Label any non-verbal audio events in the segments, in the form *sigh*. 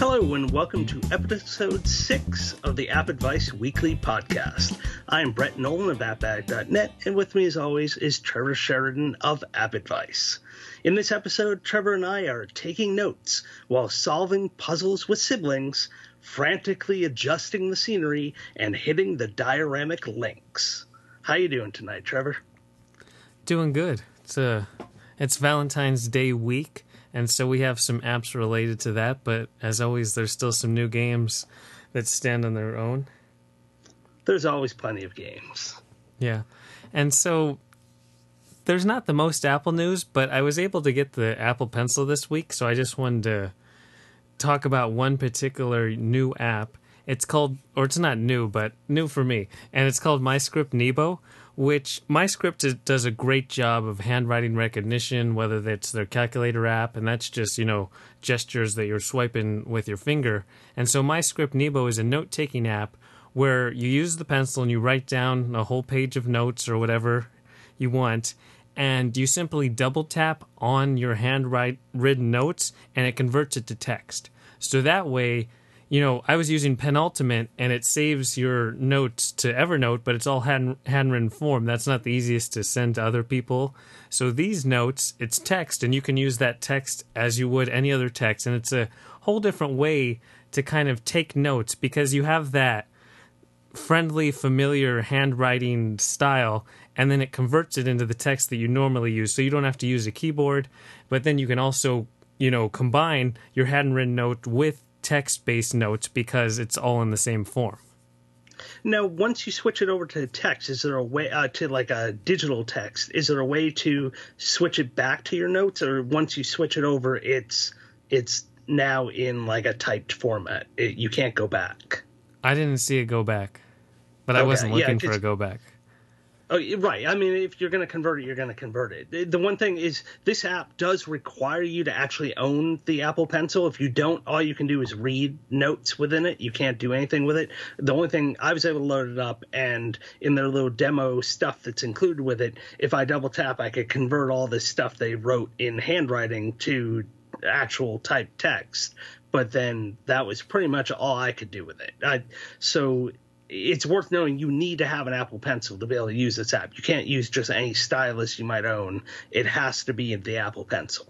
Hello, and welcome to episode six of the App Advice Weekly Podcast. I'm Brett Nolan of AppBag.net, and with me, as always, is Trevor Sheridan of App Advice. In this episode, Trevor and I are taking notes while solving puzzles with siblings, frantically adjusting the scenery, and hitting the dioramic links. How you doing tonight, Trevor? Doing good. It's a it's Valentine's Day week, and so we have some apps related to that. But as always, there's still some new games that stand on their own. There's always plenty of games. Yeah, and so there's not the most Apple news, but I was able to get the Apple Pencil this week, so I just wanted to talk about one particular new app. It's called, or it's not new, but new for me, and it's called MyScript Nebo, which MyScript does a great job of handwriting recognition, whether that's their calculator app, and that's just, you know, gestures that you're swiping with your finger. And so MyScript Nebo is a note taking app where you use the pencil and you write down a whole page of notes or whatever you want and you simply double tap on your handwritten notes and it converts it to text. So that way, you know, I was using Penultimate and it saves your notes to Evernote, but it's all hand, handwritten form. That's not the easiest to send to other people. So these notes, it's text and you can use that text as you would any other text. And it's a whole different way to kind of take notes because you have that friendly, familiar handwriting style, and then it converts it into the text that you normally use. So you don't have to use a keyboard, but then you can also, you know, combine your handwritten note with text based notes because it's all in the same form. Now, once you switch it over to text, is there a way uh, to like a digital text? Is there a way to switch it back to your notes, or once you switch it over, it's it's now in like a typed format? It, you can't go back. I didn't see it go back, but I wasn't looking yeah, for a go back. Oh, right. I mean, if you're going to convert it, you're going to convert it. The one thing is, this app does require you to actually own the Apple Pencil. If you don't, all you can do is read notes within it. You can't do anything with it. The only thing I was able to load it up, and in their little demo stuff that's included with it, if I double tap, I could convert all this stuff they wrote in handwriting to actual typed text but then that was pretty much all I could do with it. I, so it's worth knowing you need to have an Apple Pencil to be able to use this app. You can't use just any stylus you might own. It has to be the Apple Pencil.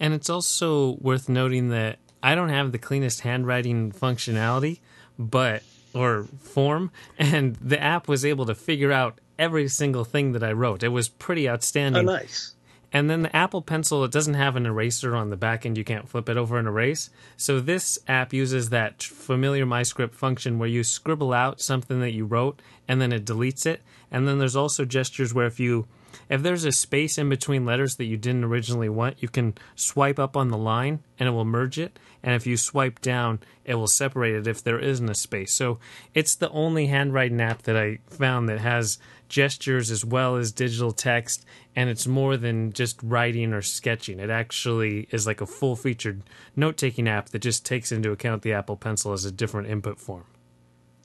And it's also worth noting that I don't have the cleanest handwriting functionality, but or form, and the app was able to figure out every single thing that I wrote. It was pretty outstanding. Oh, nice. And then the Apple Pencil, it doesn't have an eraser on the back end. You can't flip it over and erase. So this app uses that familiar MyScript function where you scribble out something that you wrote and then it deletes it. And then there's also gestures where if you if there's a space in between letters that you didn't originally want, you can swipe up on the line and it will merge it. And if you swipe down, it will separate it if there isn't a space. So it's the only handwriting app that I found that has gestures as well as digital text. And it's more than just writing or sketching. It actually is like a full featured note taking app that just takes into account the Apple Pencil as a different input form.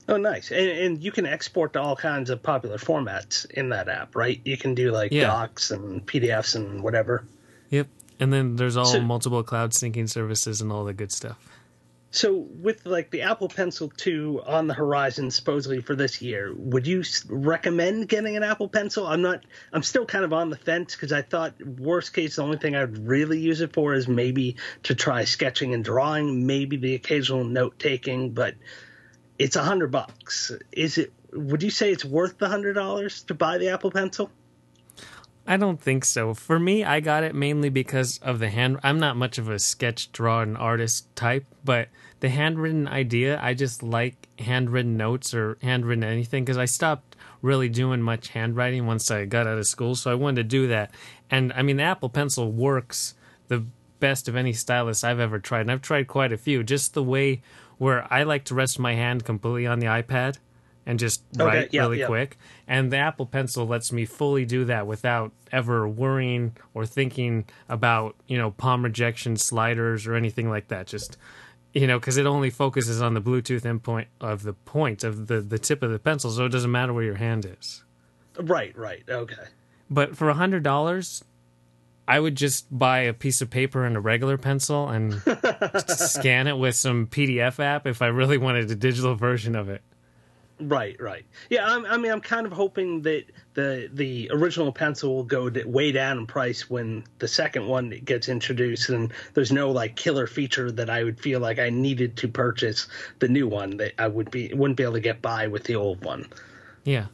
Oh, nice. And, and, you can export to all kinds of popular formats in that app, right? You can do like yeah. docs and PDFs and whatever. Yep. And then there's all so, multiple cloud syncing services and all the good stuff. So, with like the Apple Pencil 2 on the horizon supposedly for this year, would you recommend getting an Apple Pencil? I'm not, I'm still kind of on the fence because I thought, worst case, the only thing I'd really use it for is maybe to try sketching and drawing, maybe the occasional note taking, but it's a hundred bucks. Is it? Would you say it's worth the hundred dollars to buy the Apple Pencil? I don't think so. For me, I got it mainly because of the hand. I'm not much of a sketch, draw, and artist type, but the handwritten idea, I just like handwritten notes or handwritten anything because I stopped really doing much handwriting once I got out of school. So I wanted to do that. And I mean, the Apple Pencil works the best of any stylus I've ever tried. And I've tried quite a few. Just the way where I like to rest my hand completely on the iPad and just write yeah, really yeah. quick. And the Apple Pencil lets me fully do that without ever worrying or thinking about, you know, palm rejection sliders or anything like that. Just, you know, because it only focuses on the Bluetooth endpoint of the point of the, the tip of the pencil, so it doesn't matter where your hand is. Right, right. Okay. But for a hundred dollars, I would just buy a piece of paper and a regular pencil and *laughs* scan it with some PDF app if I really wanted a digital version of it. Right, right. Yeah, I'm, I mean, I'm kind of hoping that the the original pencil will go way down in price when the second one gets introduced, and there's no like killer feature that I would feel like I needed to purchase the new one that I would be wouldn't be able to get by with the old one. Yeah,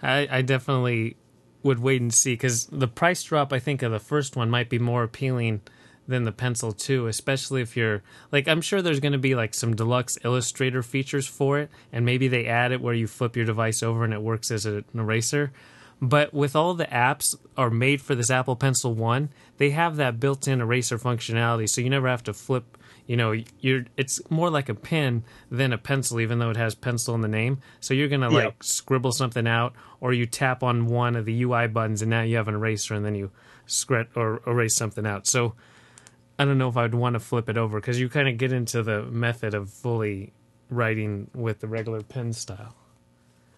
I, I definitely would wait and see because the price drop I think of the first one might be more appealing than the pencil too especially if you're like i'm sure there's going to be like some deluxe illustrator features for it and maybe they add it where you flip your device over and it works as an eraser. But with all the apps are made for this apple pencil 1 they have that built-in eraser functionality so you never have to flip you know you're it's more like a pen than a pencil even though it has pencil in the name. So you're gonna like scribble something out or you tap on one of the ui buttons and now you have an eraser and then you script or erase something out. So I don't know if I'd want to flip it over because you kind of get into the method of fully writing with the regular pen style.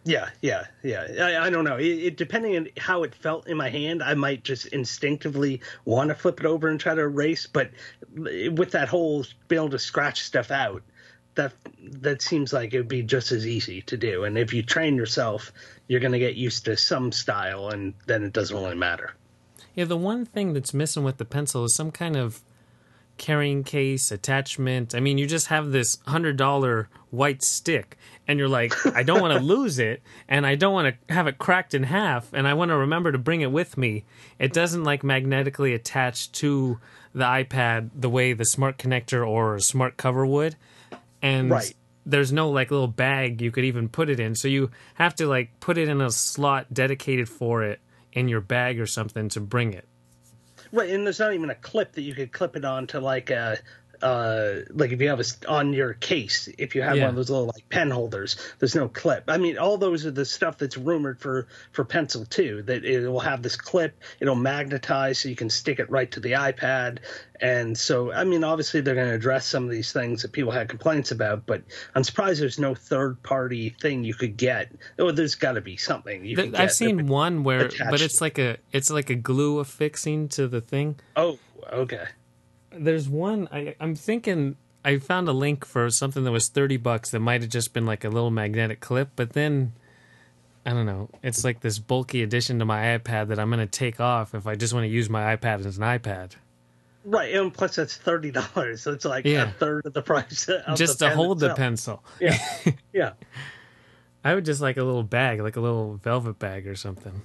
Yeah, yeah, yeah. I, I don't know. It, it, depending on how it felt in my hand, I might just instinctively want to flip it over and try to erase. But with that whole being able to scratch stuff out, that that seems like it would be just as easy to do. And if you train yourself, you're going to get used to some style, and then it doesn't really matter. Yeah, the one thing that's missing with the pencil is some kind of carrying case, attachment. I mean, you just have this $100 white stick and you're like, I don't want to *laughs* lose it and I don't want to have it cracked in half and I want to remember to bring it with me. It doesn't like magnetically attach to the iPad the way the smart connector or smart cover would. And right. there's no like little bag you could even put it in. So you have to like put it in a slot dedicated for it in your bag or something to bring it. Right, and there's not even a clip that you could clip it on to like a uh, like if you have a on your case, if you have yeah. one of those little like pen holders, there's no clip. I mean, all those are the stuff that's rumored for for pencil too. That it will have this clip, it'll magnetize so you can stick it right to the iPad. And so, I mean, obviously they're going to address some of these things that people had complaints about, but I'm surprised there's no third party thing you could get. Oh, there's got to be something you the, I've seen one where, but it's like a it's like a glue affixing to the thing. Oh, okay there's one I, I'm thinking I found a link for something that was thirty bucks that might have just been like a little magnetic clip, but then I don't know. It's like this bulky addition to my iPad that I'm going to take off if I just want to use my iPad as an iPad. Right, and plus that's thirty dollars, so it's like yeah. a third of the price. Of just to hold itself. the pencil. Yeah, *laughs* yeah. I would just like a little bag, like a little velvet bag or something.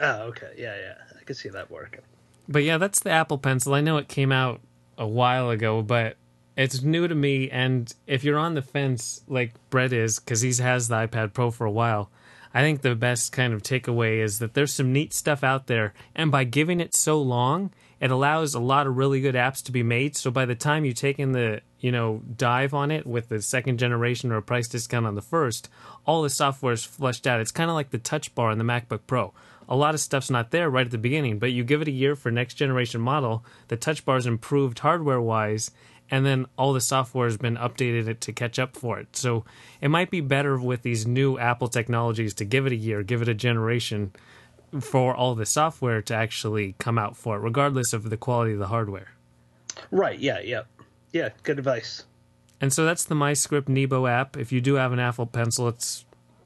Oh, okay, yeah, yeah. I could see that working. But yeah, that's the Apple Pencil. I know it came out a while ago, but it's new to me. And if you're on the fence like Brett is, because he has the iPad Pro for a while, I think the best kind of takeaway is that there's some neat stuff out there. And by giving it so long, it allows a lot of really good apps to be made. So by the time you take in the you know dive on it with the second generation or a price discount on the first, all the software is flushed out. It's kind of like the Touch Bar in the MacBook Pro a lot of stuff's not there right at the beginning, but you give it a year for next generation model, the touch bar's improved hardware wise, and then all the software has been updated to catch up for it. So it might be better with these new Apple technologies to give it a year, give it a generation for all the software to actually come out for it, regardless of the quality of the hardware. Right, yeah, yeah. Yeah, good advice. And so that's the MyScript Nebo app. If you do have an Apple Pencil, it's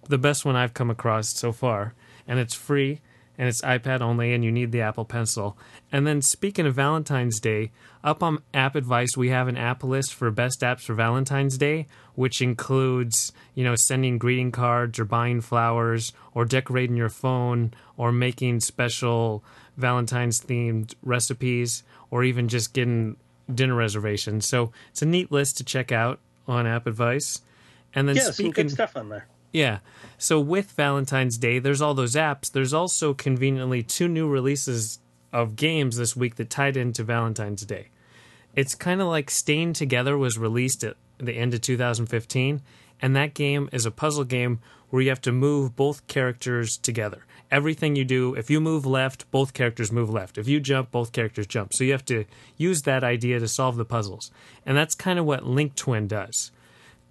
the best one I've come across so far, and it's free and it's iPad only, and you need the Apple Pencil. And then, speaking of Valentine's Day, up on App Advice, we have an app list for best apps for Valentine's Day, which includes, you know, sending greeting cards or buying flowers or decorating your phone or making special Valentine's themed recipes or even just getting dinner reservations. So it's a neat list to check out on App Advice. And then yeah, speaking, some good stuff on there. Yeah. So with Valentine's Day, there's all those apps. There's also conveniently two new releases of games this week that tied into Valentine's Day. It's kind of like Staying Together was released at the end of 2015, and that game is a puzzle game where you have to move both characters together. Everything you do, if you move left, both characters move left. If you jump, both characters jump. So you have to use that idea to solve the puzzles. And that's kind of what Link Twin does.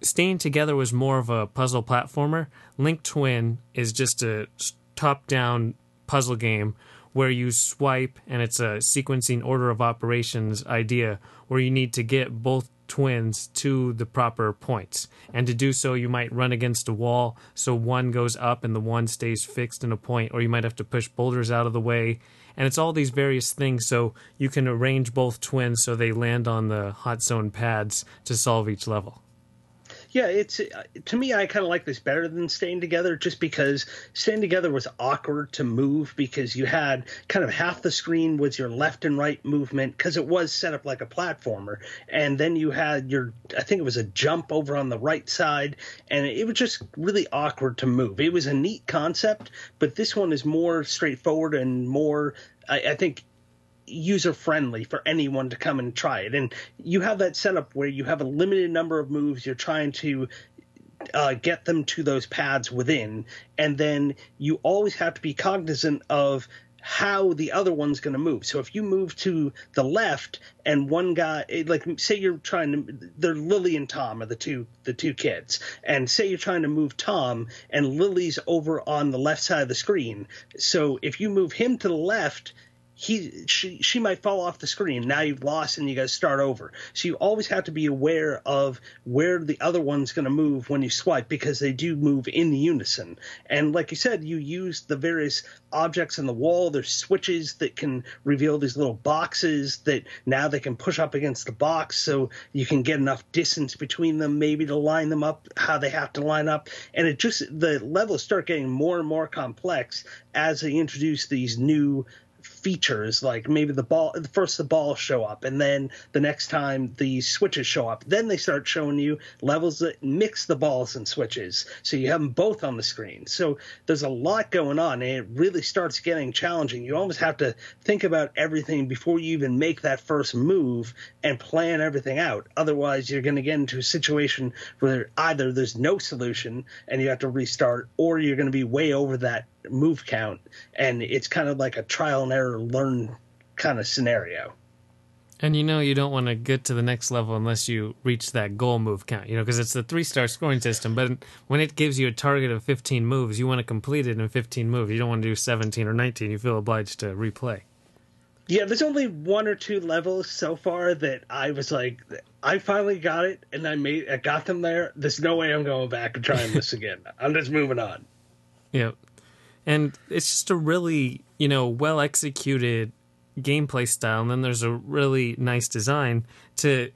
Staying Together was more of a puzzle platformer. Link Twin is just a top down puzzle game where you swipe and it's a sequencing order of operations idea where you need to get both twins to the proper points. And to do so, you might run against a wall so one goes up and the one stays fixed in a point, or you might have to push boulders out of the way. And it's all these various things so you can arrange both twins so they land on the hot zone pads to solve each level yeah, it's uh, to me I kind of like this better than staying together, just because staying together was awkward to move because you had kind of half the screen was your left and right movement because it was set up like a platformer, and then you had your I think it was a jump over on the right side, and it was just really awkward to move. It was a neat concept, but this one is more straightforward and more I, I think user friendly for anyone to come and try it. And you have that setup where you have a limited number of moves. You're trying to uh, get them to those pads within, and then you always have to be cognizant of how the other one's going to move. So if you move to the left and one guy like say you're trying to they're Lily and Tom are the two the two kids and say you're trying to move Tom and Lily's over on the left side of the screen. So if you move him to the left, he she she might fall off the screen. Now you've lost and you got to start over. So you always have to be aware of where the other one's going to move when you swipe because they do move in unison. And like you said, you use the various objects in the wall. There's switches that can reveal these little boxes that now they can push up against the box so you can get enough distance between them maybe to line them up how they have to line up. And it just the levels start getting more and more complex as they introduce these new features like maybe the ball first the balls show up and then the next time the switches show up. Then they start showing you levels that mix the balls and switches. So you have them both on the screen. So there's a lot going on and it really starts getting challenging. You almost have to think about everything before you even make that first move and plan everything out. Otherwise you're going to get into a situation where either there's no solution and you have to restart or you're going to be way over that move count, and it's kind of like a trial and error learn kind of scenario. And you know you don't want to get to the next level unless you reach that goal move count, you know, because it's the three star scoring system. But when it gives you a target of 15 moves, you want to complete it in 15 moves. You don't want to do 17 or 19. You feel obliged to replay. Yeah, there's only one or two levels so far that I was like, I finally got it, and I made, I got them there. There's no way I'm going back and trying this again. I'm just moving on. *laughs* Yep and it's just a really you know well executed gameplay style and then there's a really nice design to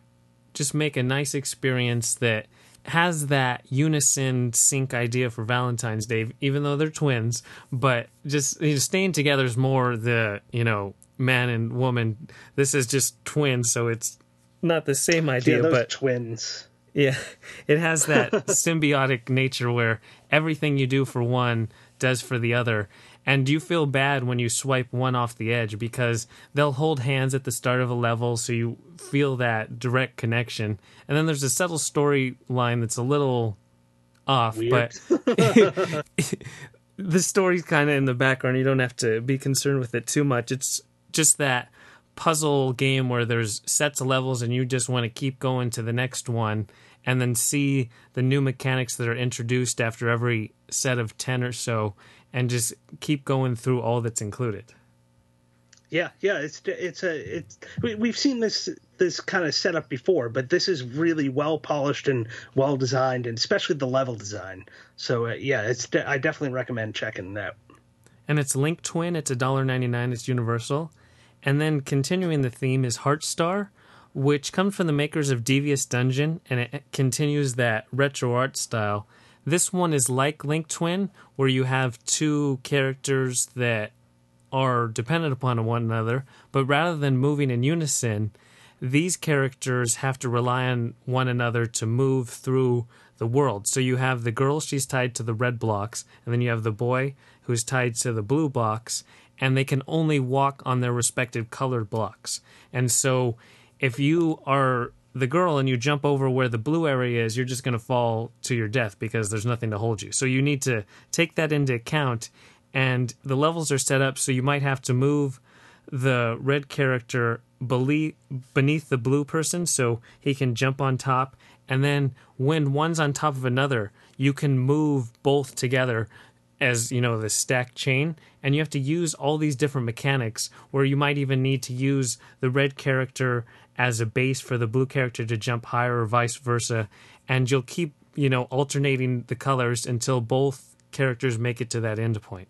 just make a nice experience that has that unison sync idea for Valentine's Day, even though they're twins. But just you know, staying together is more the you know man and woman. This is just twins, so it's not the same idea. Yeah, but twins. Yeah, *laughs* it has that symbiotic nature where everything you do for one does for the other. And you feel bad when you swipe one off the edge because they'll hold hands at the start of a level, so you feel that direct connection. And then there's a subtle storyline that's a little off, Weird. but *laughs* the story's kind of in the background. You don't have to be concerned with it too much. It's just that puzzle game where there's sets of levels and you just want to keep going to the next one and then see the new mechanics that are introduced after every set of 10 or so and just keep going through all that's included. Yeah yeah it's it's a it's we, we've seen this this kind of setup before but this is really well polished and well designed and especially the level design. So uh, yeah it's de- i definitely recommend checking that. And it's link twin it's a dollar 99 it's universal. And then continuing the theme is heartstar which comes from the makers of Devious Dungeon and it continues that retro art style. This one is like Link Twin, where you have two characters that are dependent upon one another, but rather than moving in unison, these characters have to rely on one another to move through the world. So you have the girl, she's tied to the red blocks, and then you have the boy who's tied to the blue blocks, and they can only walk on their respective colored blocks. And so if you are the girl and you jump over where the blue area is, you're just going to fall to your death because there's nothing to hold you. So you need to take that into account. And the levels are set up so you might have to move the red character beneath the blue person so he can jump on top. And then when one's on top of another, you can move both together as you know the stack chain and you have to use all these different mechanics where you might even need to use the red character as a base for the blue character to jump higher or vice versa and you'll keep you know alternating the colors until both characters make it to that end point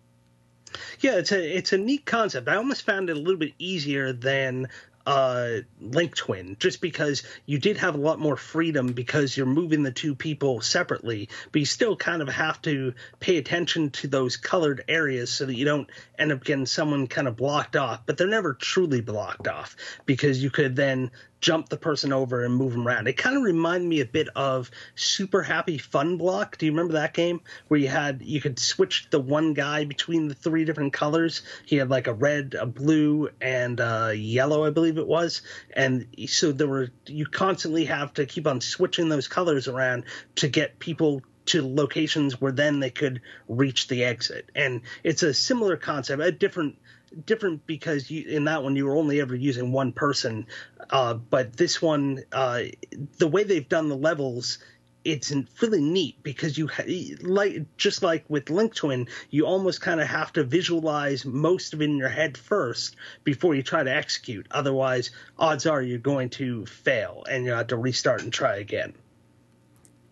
yeah, it's a it's a neat concept. I almost found it a little bit easier than uh, Link Twin, just because you did have a lot more freedom because you're moving the two people separately, but you still kind of have to pay attention to those colored areas so that you don't end up getting someone kind of blocked off. But they're never truly blocked off because you could then jump the person over and move them around. It kind of reminded me a bit of Super Happy Fun Block. Do you remember that game where you had you could switch the one guy between the three different colors? He had like a red, a blue, and a yellow, I believe it was. And so there were you constantly have to keep on switching those colors around to get people to locations where then they could reach the exit. And it's a similar concept, a different different because you, in that one you were only ever using one person, uh, but this one, uh, the way they've done the levels, it's really neat because you like just like with Link Twin, you almost kind of have to visualize most of it in your head first before you try to execute. Otherwise, odds are you're going to fail and you have to restart and try again.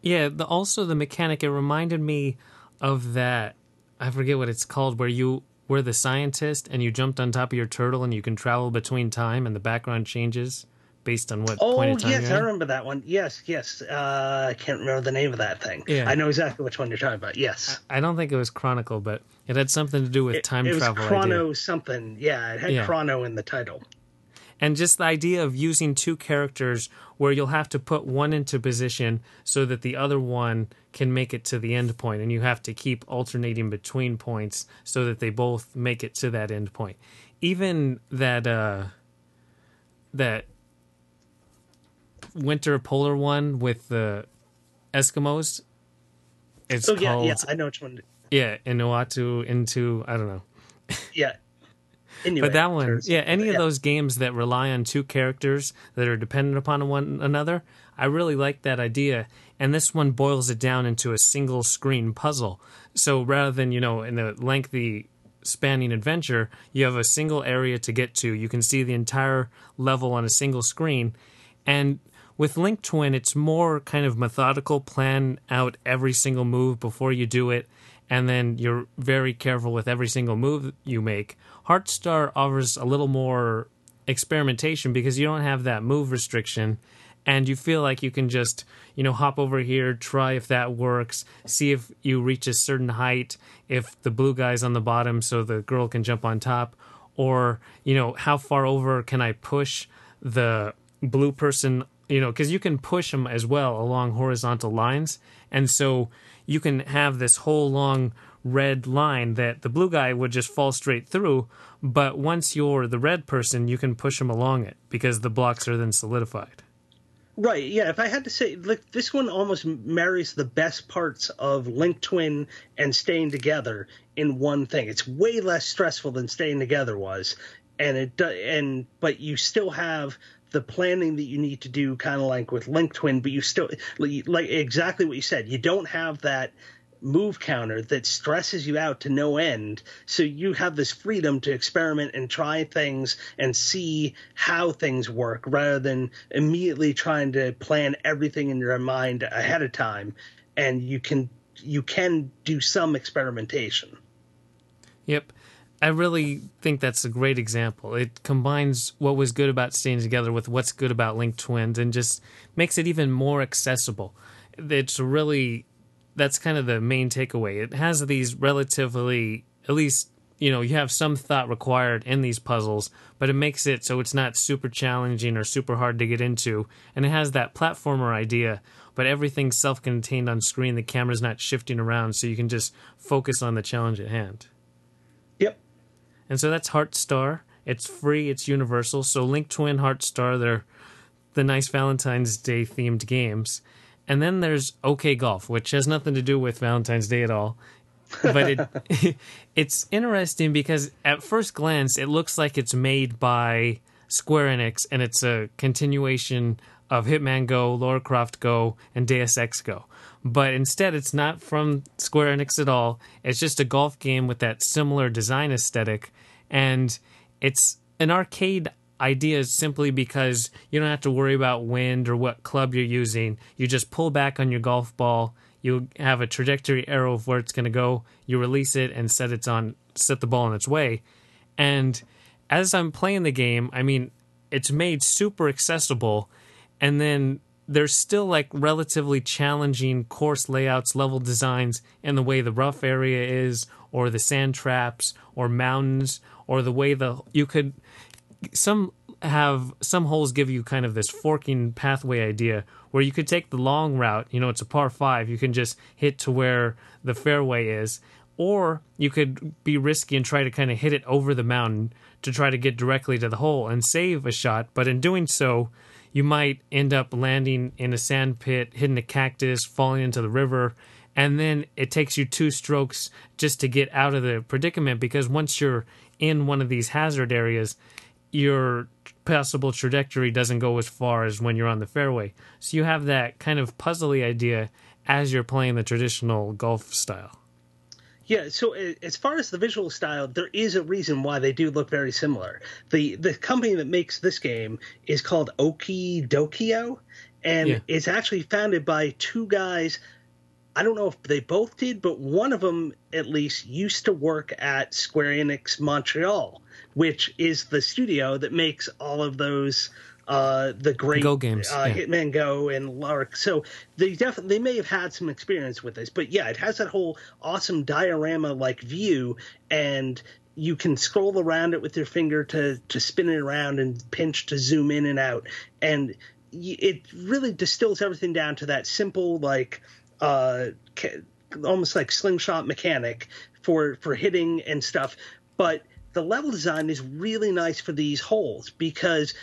Yeah. The, also, the mechanic it reminded me of that. I forget what it's called, where you were the scientist and you jumped on top of your turtle and you can travel between time and the background changes based on what oh, point of time yes, I remember that one. Yes, yes. Uh, I can't remember the name of that thing. Yeah. I know exactly which one you're talking about. Yes. I, I don't think it was Chronicle, but it had something to do with it, time it travel. was Chrono idea. something. Yeah, it had yeah. Chrono in the title. And just the idea of using two characters where you'll have to put one into position so that the other one can make it to the end point, and you have to keep alternating between points so that they both make it to that end point. Even that uh, that winter polar one with the Eskimos. It's oh, called, yeah, yeah, I know which one. Yeah, Inuatu into I don't know. Yeah, but that one, yeah, any of those games that rely on two characters that are dependent upon one another, I really like that idea. And this one boils it down into a single screen puzzle. So rather than, you know, in the lengthy spanning adventure, you have a single area to get to. You can see the entire level on a single screen. And with Link Twin, it's more kind of methodical, plan out every single move before you do it, and then you're very careful with every single move you make. Heartstar offers a little more experimentation because you don't have that move restriction and you feel like you can just you know hop over here try if that works see if you reach a certain height if the blue guy's on the bottom so the girl can jump on top or you know how far over can i push the blue person you know because you can push them as well along horizontal lines and so you can have this whole long red line that the blue guy would just fall straight through. But once you're the red person, you can push him along it because the blocks are then solidified. Right. Yeah. If I had to say, like, this one almost marries the best parts of Link Twin and Staying Together in one thing. It's way less stressful than Staying Together was, and it and but you still have the planning that you need to do, kind of like with Link Twin, but you still like exactly what you said. You don't have that move counter that stresses you out to no end. So you have this freedom to experiment and try things and see how things work rather than immediately trying to plan everything in your mind ahead of time. And you can you can do some experimentation. Yep. I really think that's a great example. It combines what was good about staying together with what's good about Link Twins and just makes it even more accessible. It's really that's kind of the main takeaway. It has these relatively, at least, you know, you have some thought required in these puzzles, but it makes it so it's not super challenging or super hard to get into. And it has that platformer idea, but everything's self contained on screen. The camera's not shifting around, so you can just focus on the challenge at hand. And so that's Heartstar. It's free, it's universal. So Link Twin, Heartstar, they're the nice Valentine's Day themed games. And then there's OK Golf, which has nothing to do with Valentine's Day at all. But it *laughs* it's interesting because at first glance it looks like it's made by Square Enix and it's a continuation of Hitman Go, Lara Croft Go, and Deus Ex Go. but instead it's not from Square Enix at all. It's just a golf game with that similar design aesthetic, and it's an arcade idea simply because you don't have to worry about wind or what club you're using. You just pull back on your golf ball. You have a trajectory arrow of where it's going to go. You release it and set it's on set the ball on its way. And as I'm playing the game, I mean, it's made super accessible and then there's still like relatively challenging course layouts, level designs, and the way the rough area is, or the sand traps, or mountains, or the way the you could some have some holes give you kind of this forking pathway idea where you could take the long route. You know, it's a par five. You can just hit to where the fairway is, or you could be risky and try to kind of hit it over the mountain to try to get directly to the hole and save a shot. But in doing so, you might end up landing in a sand pit, hitting a cactus, falling into the river, and then it takes you two strokes just to get out of the predicament because once you're in one of these hazard areas, your possible trajectory doesn't go as far as when you're on the fairway. So you have that kind of puzzly idea as you're playing the traditional golf style. Yeah, so uh, as far as the visual style, there is a reason why they do look very similar. The the company that makes this game is called Okidokico, and yeah. it's actually founded by two guys. I don't know if they both did, but one of them at least used to work at Square Enix Montreal, which is the studio that makes all of those uh, the great Go games, uh, yeah. Hitman Go and Lark. So they definitely they may have had some experience with this, but yeah, it has that whole awesome diorama like view, and you can scroll around it with your finger to to spin it around and pinch to zoom in and out, and it really distills everything down to that simple like uh almost like slingshot mechanic for for hitting and stuff but the level design is really nice for these holes because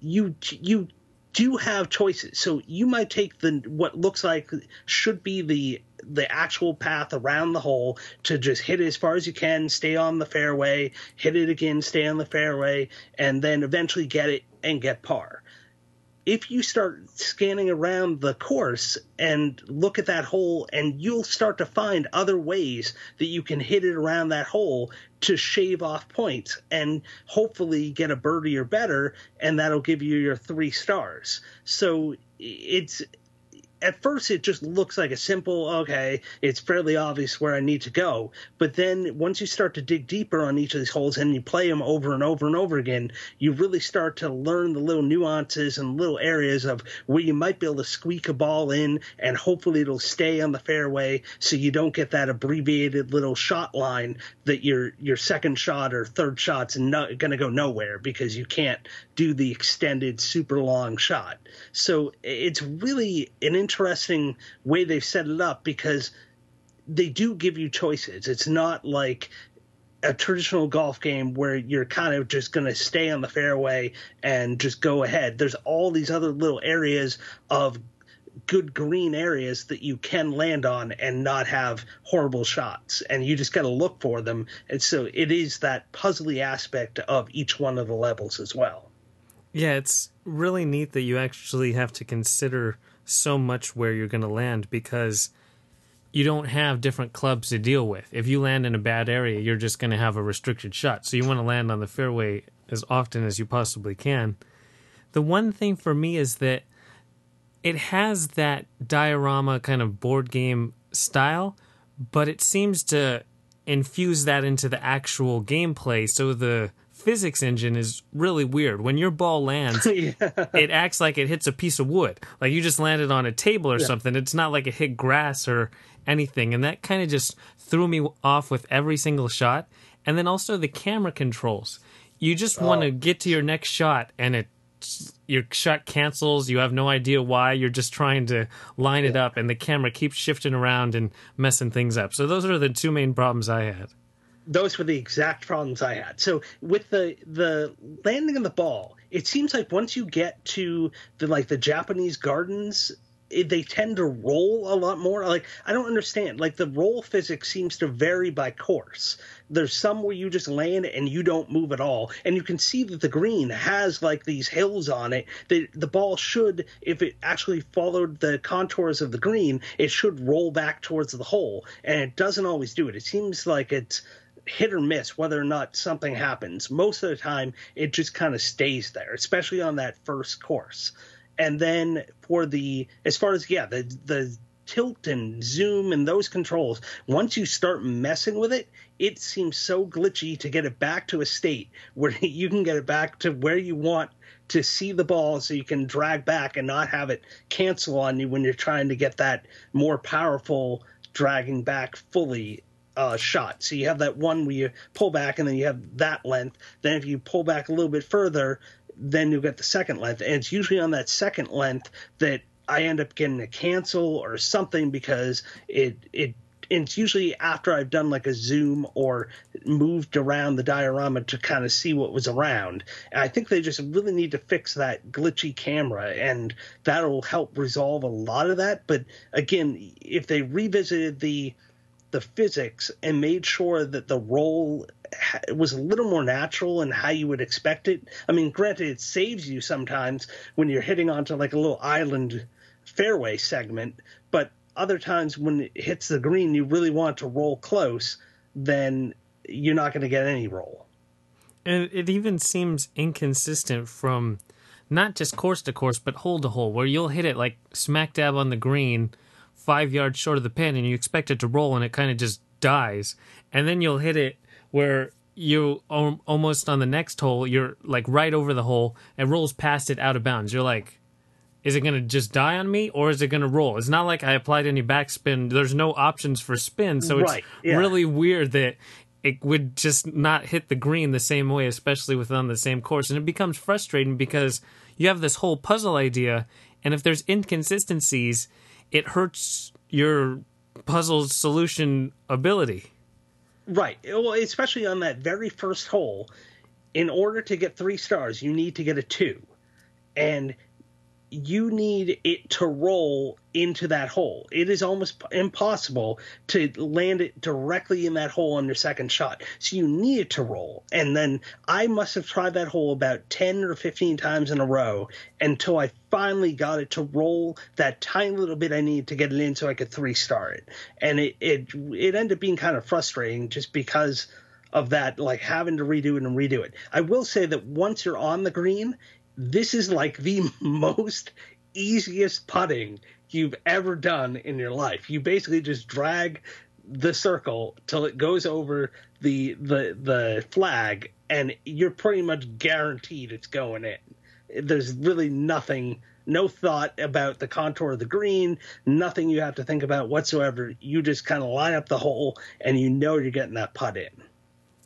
you you do have choices. So you might take the what looks like should be the the actual path around the hole to just hit it as far as you can, stay on the fairway, hit it again, stay on the fairway, and then eventually get it and get par if you start scanning around the course and look at that hole, and you'll start to find other ways that you can hit it around that hole to shave off points and hopefully get a birdie or better, and that'll give you your three stars. So it's at first it just looks like a simple okay it's fairly obvious where i need to go. But then once you start to dig deeper on each of these holes and you play them over and over and over again you really start to learn the little nuances and little areas of where you might be able to squeak a ball in and hopefully it'll stay on the fairway so you don't get that abbreviated little shot line that your your second shot or third shot's not going to go nowhere because you can't do the extended super long shot. So it's really an interesting interesting way they've set it up because they do give you choices. It's not like a traditional golf game where you're kind of just going to stay on the fairway and just go ahead. There's all these other little areas of good green areas that you can land on and not have horrible shots and you just got to look for them and so it is that puzzly aspect of each one of the levels as well yeah it's really neat that you actually have to consider so much where you're going to land because you don't have different clubs to deal with. If you land in a bad area, you're just going to have a restricted shot. So you want to land on the fairway as often as you possibly can. The one thing for me is that it has that diorama kind of board game style, but it seems to infuse that into the actual gameplay. So the physics engine is really weird. When your ball lands, *laughs* yeah. it acts like it hits a piece of wood. Like you just landed on a table or yeah. something. It's not like it hit grass or anything. And that kind of just threw me off with every single shot. And then also the camera controls. You just oh. want to get to your next shot and it your shot cancels. You have no idea why. You're just trying to line yeah. it up, and the camera keeps shifting around and messing things up. So those are the two main problems I had those were the exact problems I had. So with the the landing of the ball, it seems like once you get to the like the Japanese gardens they tend to roll a lot more. Like I don't understand. Like the roll physics seems to vary by course. There's some where you just land and you don't move at all, and you can see that the green has like these hills on it. The the ball should, if it actually followed the contours of the green, it should roll back towards the hole, and it doesn't always do it. It seems like it's hit or miss whether or not something happens. Most of the time, it just kind of stays there, especially on that first course and then for the as far as yeah the the tilt and zoom and those controls once you start messing with it it seems so glitchy to get it back to a state where *laughs* you can get it back to where you want to see the ball so you can drag back and not have it cancel on you when you're trying to get that more powerful dragging back fully uh, shot. So you have that one where you pull back and then you have that length. Then if you pull back a little bit further, then you'll get the second length. And it's usually on that second length that I end up getting a cancel or something because it it it's usually after I've done like a zoom or moved around the diorama to kind of see what was around. And I think they just really need to fix that glitchy camera, and that'll help resolve a lot of that. But again, if they revisited the the physics and made sure that the roll was a little more natural and how you would expect it. I mean, granted, it saves you sometimes when you're hitting onto like a little island fairway segment, but other times when it hits the green, you really want to roll close, then you're not going to get any roll. And it even seems inconsistent from not just course to course, but hole to hole, where you'll hit it like smack dab on the green, five yards short of the pin, and you expect it to roll, and it kind of just dies. And then you'll hit it where you almost on the next hole, you're like right over the hole, and rolls past it out of bounds. You're like, is it going to just die on me or is it going to roll? It's not like I applied any backspin. There's no options for spin, so it's yeah. really weird that it would just not hit the green the same way, especially within the same course. And it becomes frustrating because you have this whole puzzle idea, and if there's inconsistencies, it hurts your puzzle solution ability. Right. Well, especially on that very first hole, in order to get three stars, you need to get a two. And you need it to roll into that hole. It is almost impossible to land it directly in that hole on your second shot. So you need it to roll. And then I must have tried that hole about 10 or 15 times in a row until I finally got it to roll that tiny little bit I needed to get it in so I could three star it. And it, it, it ended up being kind of frustrating just because of that, like having to redo it and redo it. I will say that once you're on the green, this is like the *laughs* most easiest putting you've ever done in your life. You basically just drag the circle till it goes over the the the flag and you're pretty much guaranteed it's going in. There's really nothing no thought about the contour of the green, nothing you have to think about whatsoever. You just kind of line up the hole and you know you're getting that putt in.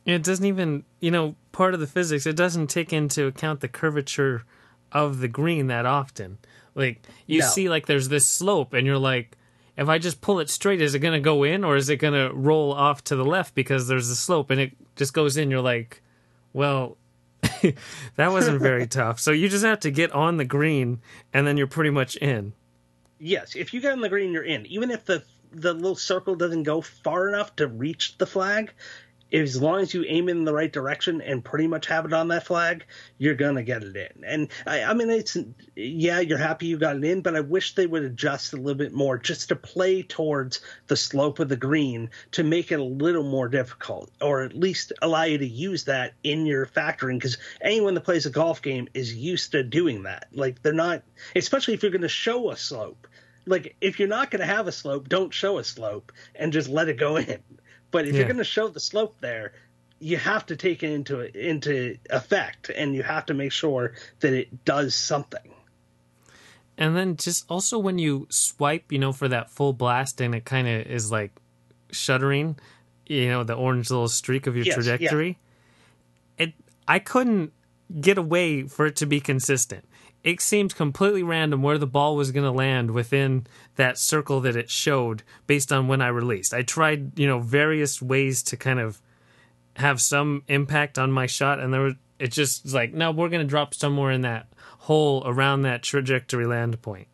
It doesn't even, you know, part of the physics, it doesn't take into account the curvature of the green that often. Like you no. see like there's this slope and you're like if I just pull it straight is it going to go in or is it going to roll off to the left because there's a slope and it just goes in you're like well *laughs* that wasn't very *laughs* tough. So you just have to get on the green and then you're pretty much in. Yes, if you get on the green you're in. Even if the the little circle doesn't go far enough to reach the flag, as long as you aim in the right direction and pretty much have it on that flag, you're gonna get it in. And I, I, mean, it's yeah, you're happy you got it in, but I wish they would adjust a little bit more just to play towards the slope of the green to make it a little more difficult, or at least allow you to use that in your factoring. Because anyone that plays a golf game is used to doing that. Like they're not, especially if you're to show a slope. Like if you're not to have a slope, don't show a slope and just let it go in but if yeah. you're going to show the slope there, you have to take it into into effect, and you have to make sure that it does something. And then just also when you swipe, you know, for that full blast, and it kind of is like shuddering, you know, the orange little streak of your yes, trajectory. Yeah. It, I couldn't get away for it to be consistent it seemed completely random where the ball was going to land within that circle that it showed based on when I released. I tried, you know, various ways to kind of have some impact on my shot, and there was it just was like, no, we're going to drop somewhere in that hole around that trajectory land point.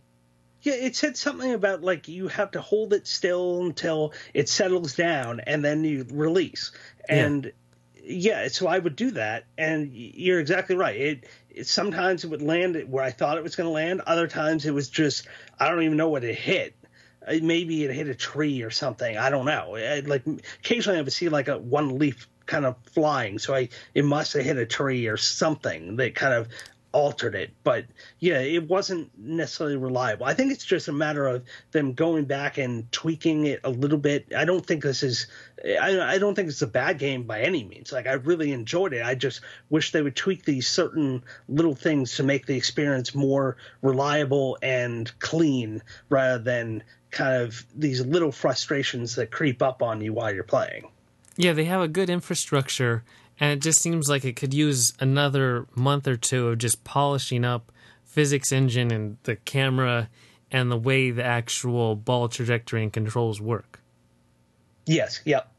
Yeah, it said something about like you have to hold it still until it settles down and then you release. And yeah, yeah so I would do that. And you're exactly right. It, it sometimes it would land where I thought it was going to land. Other times it was just I don't even know what it hit. Uh, maybe it hit a tree or something. I don't know. Like occasionally I would see like a one leaf kind of flying, so I it must have hit a tree or something that kind of altered it. But yeah, it wasn't necessarily reliable. I think it's just a matter of them going back and tweaking it a little bit. I don't think this is. I, I don't think it's a bad game by any means. Like I really enjoyed it. I just wish they would tweak these certain little things to make the experience more reliable and clean, rather than kind of these little frustrations that creep up on you while you're playing. Yeah, they have a good infrastructure and it just seems like it could use another month or two of just polishing up physics engine and the camera and the way the actual ball trajectory and controls work. Yes, yep.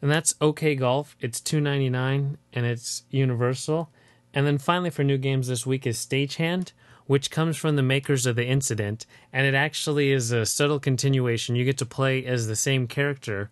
And that's OK Golf. It's two ninety nine and it's universal. And then finally for new games this week is Stagehand, which comes from the makers of the incident, and it actually is a subtle continuation. You get to play as the same character,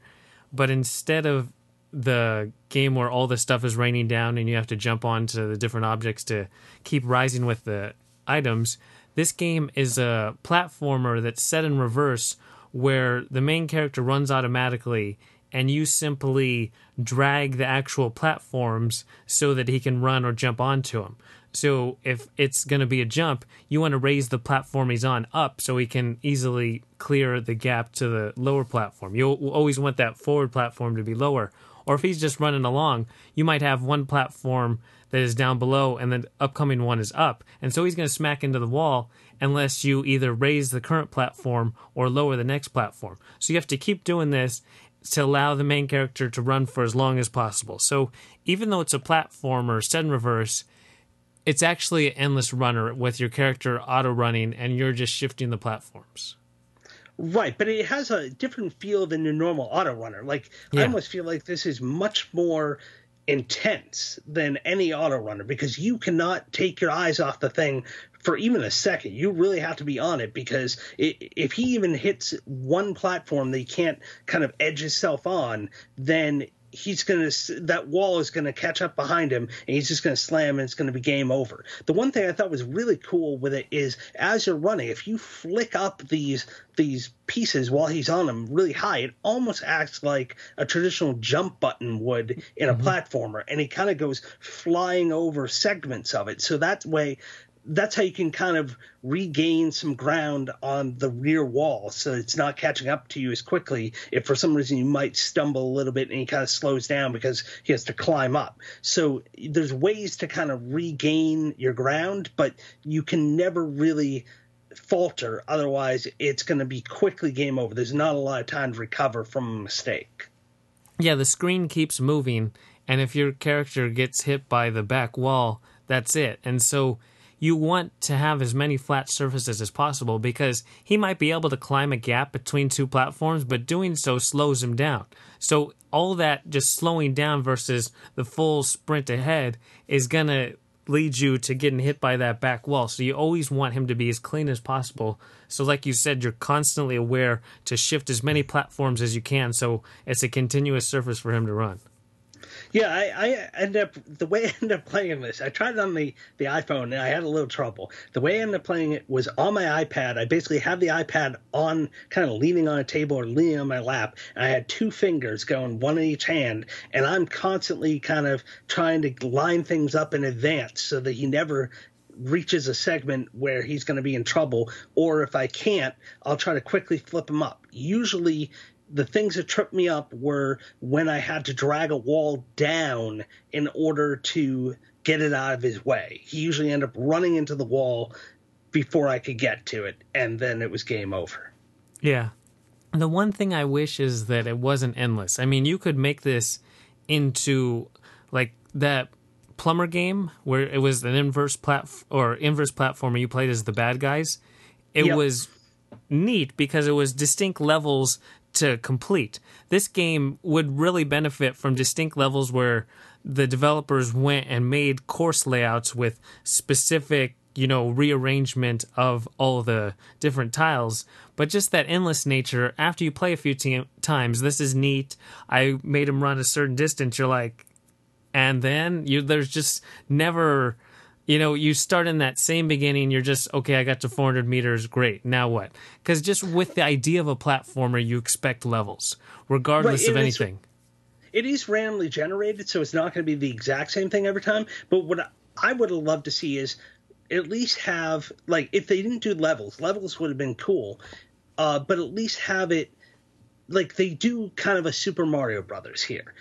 but instead of the game where all the stuff is raining down and you have to jump onto the different objects to keep rising with the items. This game is a platformer that's set in reverse where the main character runs automatically and you simply drag the actual platforms so that he can run or jump onto them. So if it's going to be a jump, you want to raise the platform he's on up so he can easily clear the gap to the lower platform. You'll always want that forward platform to be lower or if he's just running along, you might have one platform that is down below and the upcoming one is up. And so he's going to smack into the wall unless you either raise the current platform or lower the next platform. So you have to keep doing this to allow the main character to run for as long as possible. So even though it's a platformer set in reverse, it's actually an endless runner with your character auto running and you're just shifting the platforms. Right, but it has a different feel than your normal auto runner. Like yeah. I almost feel like this is much more intense than any auto runner because you cannot take your eyes off the thing for even a second. You really have to be on it because it, if he even hits one platform that he can't kind of edge himself on, then he's going to that wall is going to catch up behind him and he's just going to slam and it's going to be game over. The one thing I thought was really cool with it is as you're running, if you flick up these these pieces while he's on them really high, it almost acts like a traditional jump button would in a mm-hmm. platformer, and he kind of goes flying over segments of it. So that way, that's how you can kind of regain some ground on the rear wall so it's not catching up to you as quickly if for some reason you might stumble a little bit and he kind of slows down because he has to climb up. So there's ways to kind of regain your ground but you can never really falter. Otherwise it's going to be quickly game over. There's not a lot of time to recover from a mistake. Yeah the screen keeps moving and if your character gets hit by the back wall that's it. And so you want to have as many flat surfaces as possible because he might be able to climb a gap between two platforms, but doing so slows him down. So all that just slowing down versus the full sprint ahead is going to lead you to getting hit by that back wall. So you always want him to be as clean as possible. So like you said, you're constantly aware to shift as many platforms as you can so it's a continuous surface for him to run. Yeah, I, I end up the way I end up playing this. I tried it on the the iPhone and I had a little trouble. The way I ended up playing it was on my iPad. I basically had the iPad on, kind of leaning on a table or leaning on my lap, and I had two fingers going, one in each hand, and I'm constantly kind of trying to line things up in advance so that he never reaches a segment where he's going to be in trouble, or if I can't, I'll try to quickly flip him up. Usually, the things that tripped me up were when I had to drag a wall down in order to get it out of his way. He usually ended up running into the wall before I could get to it, and then it was game over. Yeah. The one thing I wish is that it wasn't endless. I mean, you could make this into like that plumber game where it was an inverse plat or inverse platformer you played as the bad guys. It yep. was neat because it was distinct levels to complete. This game would really benefit from distinct levels where the developers went and made course layouts with specific you know rearrangement of all the different tiles but just that endless nature after you play a few te- times this is neat i made him run a certain distance you're like and then you there's just never you know you start in that same beginning you're just okay i got to 400 meters great now what because just with the idea of a platformer you expect levels regardless Right, of anything it is randomly generated, so it's not going to be the exact same thing every time. But what I would have loved to see is at least have like if they didn't do levels, levels would have been cool. Uh, but at least have it like they do kind of a Super Mario Brothers here.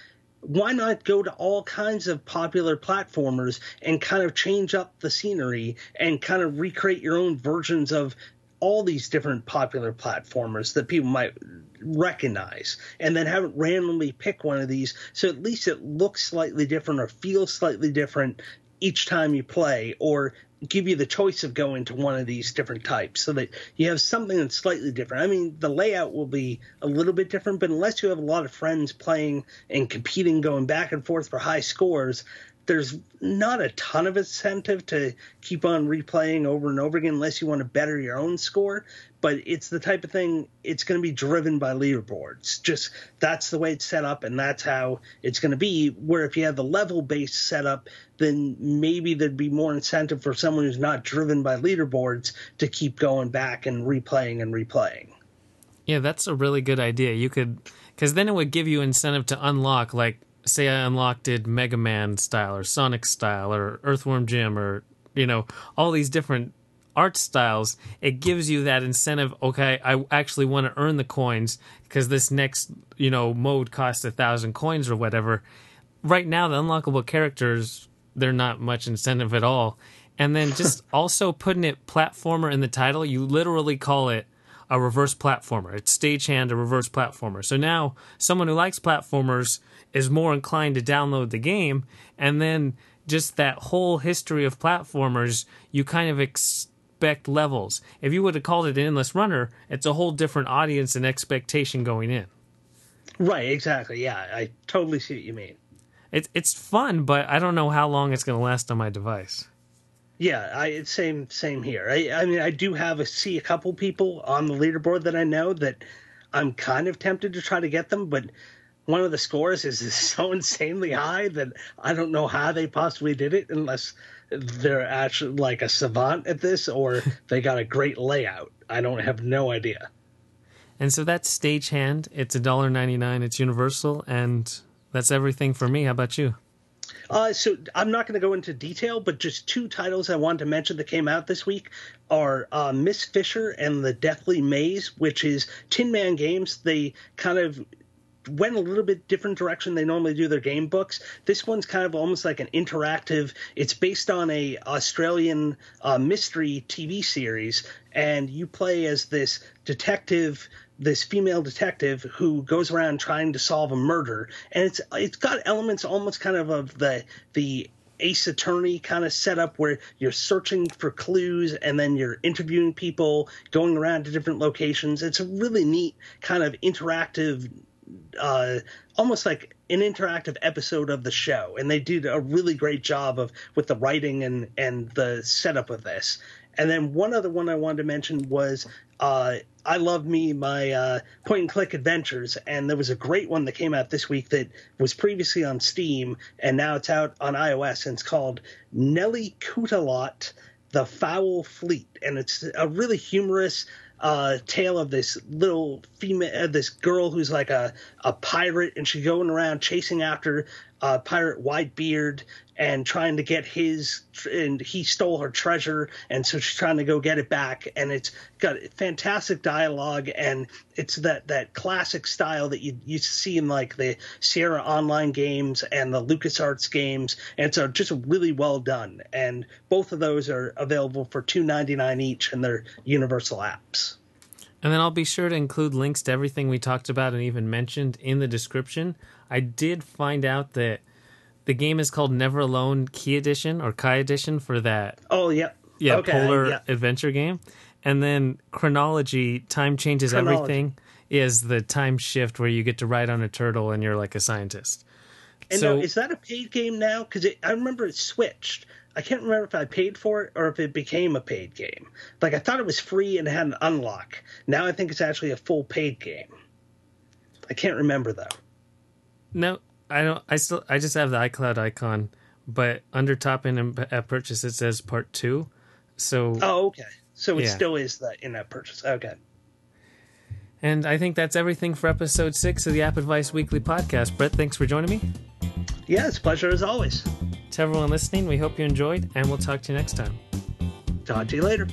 Why not go to all kinds of popular platformers and kind of change up the scenery and kind of recreate your own versions of all these different popular platformers that people might recognize and then have it randomly pick one of these? So at least it looks slightly different or feels slightly different each time you play or give you the choice of going to one of these different types so that you have something that's slightly different. I mean, the layout will be a little bit different, but unless you have a lot of friends playing and competing, going back and forth for high scores, there's not a ton of incentive to keep on replaying over and over again unless you want to better your own score. But it's the type of thing it's going to be driven by leaderboards. Just that's the way it's set up, and that's how it's going to be. Where if you have the level based setup, then maybe there'd be more incentive for someone who's not driven by leaderboards to keep going back and replaying and replaying. Yeah, that's a really good idea. You could, because then it would give you incentive to unlock, like, say I unlocked it Mega Man style or Sonic style or Earthworm Jim or, you know, all these different art styles. It gives you that incentive. Okay, I actually want to earn the coins because this next, you know, mode costs a thousand coins or whatever. Right now, the unlockable characters, they're not much incentive at all. And then just *laughs* also putting it platformer in the title, you literally call it a reverse platformer. It's stagehand, a reverse platformer. So now someone who likes platformers is more inclined to download the game. And then just that whole history of platformers, you kind of expect levels. If you would have called it an endless runner, it's a whole different audience and expectation going in. Right, exactly. Yeah, I totally see what you mean. It's it's fun, but I don't know how long it's going to last on my device. Yeah, I it's same same here. I, I mean, I do have a see a couple people on the leaderboard that I know that I'm kind of tempted to try to get them, but one of the scores is *laughs* so insanely high that I don't know how they possibly did it unless they're actually like a savant at this or *laughs* they got a great layout. I don't have no idea. And so that's stagehand. It's a dollar ninety nine. It's universal, and that's everything for me. How about you? Uh, so I'm not going to go into detail, but just two titles I wanted to mention that came out this week are uh, Miss Fisher and the Deathly Maze, which is Tin Man Games. They kind of went a little bit different direction they normally do their game books. This one's kind of almost like an interactive. It's based on a Australian uh, mystery TV series, and you play as this detective this female detective who goes around trying to solve a murder and it's it's got elements almost kind of of the the ace attorney kind of setup where you're searching for clues and then you're interviewing people going around to different locations it's a really neat kind of interactive uh, almost like an interactive episode of the show. And they did a really great job of with the writing and and the setup of this. And then one other one I wanted to mention was uh, I love me my uh, point and click adventures, and there was a great one that came out this week that was previously on Steam, and now it's out on iOS, and it's called Nelly Cootalot, The Fowl Fleet, and it's a really humorous uh, tale of this little female, uh, this girl who's like a, a pirate, and she's going around chasing after uh, pirate Whitebeard and trying to get his, and he stole her treasure, and so she's trying to go get it back. And it's got fantastic dialogue, and it's that that classic style that you you see in like the Sierra Online games and the LucasArts games, and uh, just really well done. And both of those are available for two ninety nine each, and they're universal apps. And then I'll be sure to include links to everything we talked about and even mentioned in the description. I did find out that the game is called Never Alone Ki Edition or Kai Edition for that. Oh, yep. Yeah, Okay, polar yeah. adventure game. And then chronology, time changes Chronology. everything, is the time shift where you get to ride on a turtle and you're like a scientist. And so now, is that a paid game now? Because I remember it switched. I can't remember if I paid for it or if it became a paid game. Like I thought it was free and had an unlock. Now I think it's actually a full paid game. I can't remember though. No, I don't. I still. I just have the iCloud icon, but under top in app purchase it says part two. So. Oh, okay. So it yeah. still is the in-app purchase. Okay. And I think that's everything for episode six of the App Advice Weekly podcast. Brett, thanks for joining me. Yeah, it's a pleasure as always. To everyone listening, we hope you enjoyed, and we'll talk to you next time. Talk to you later.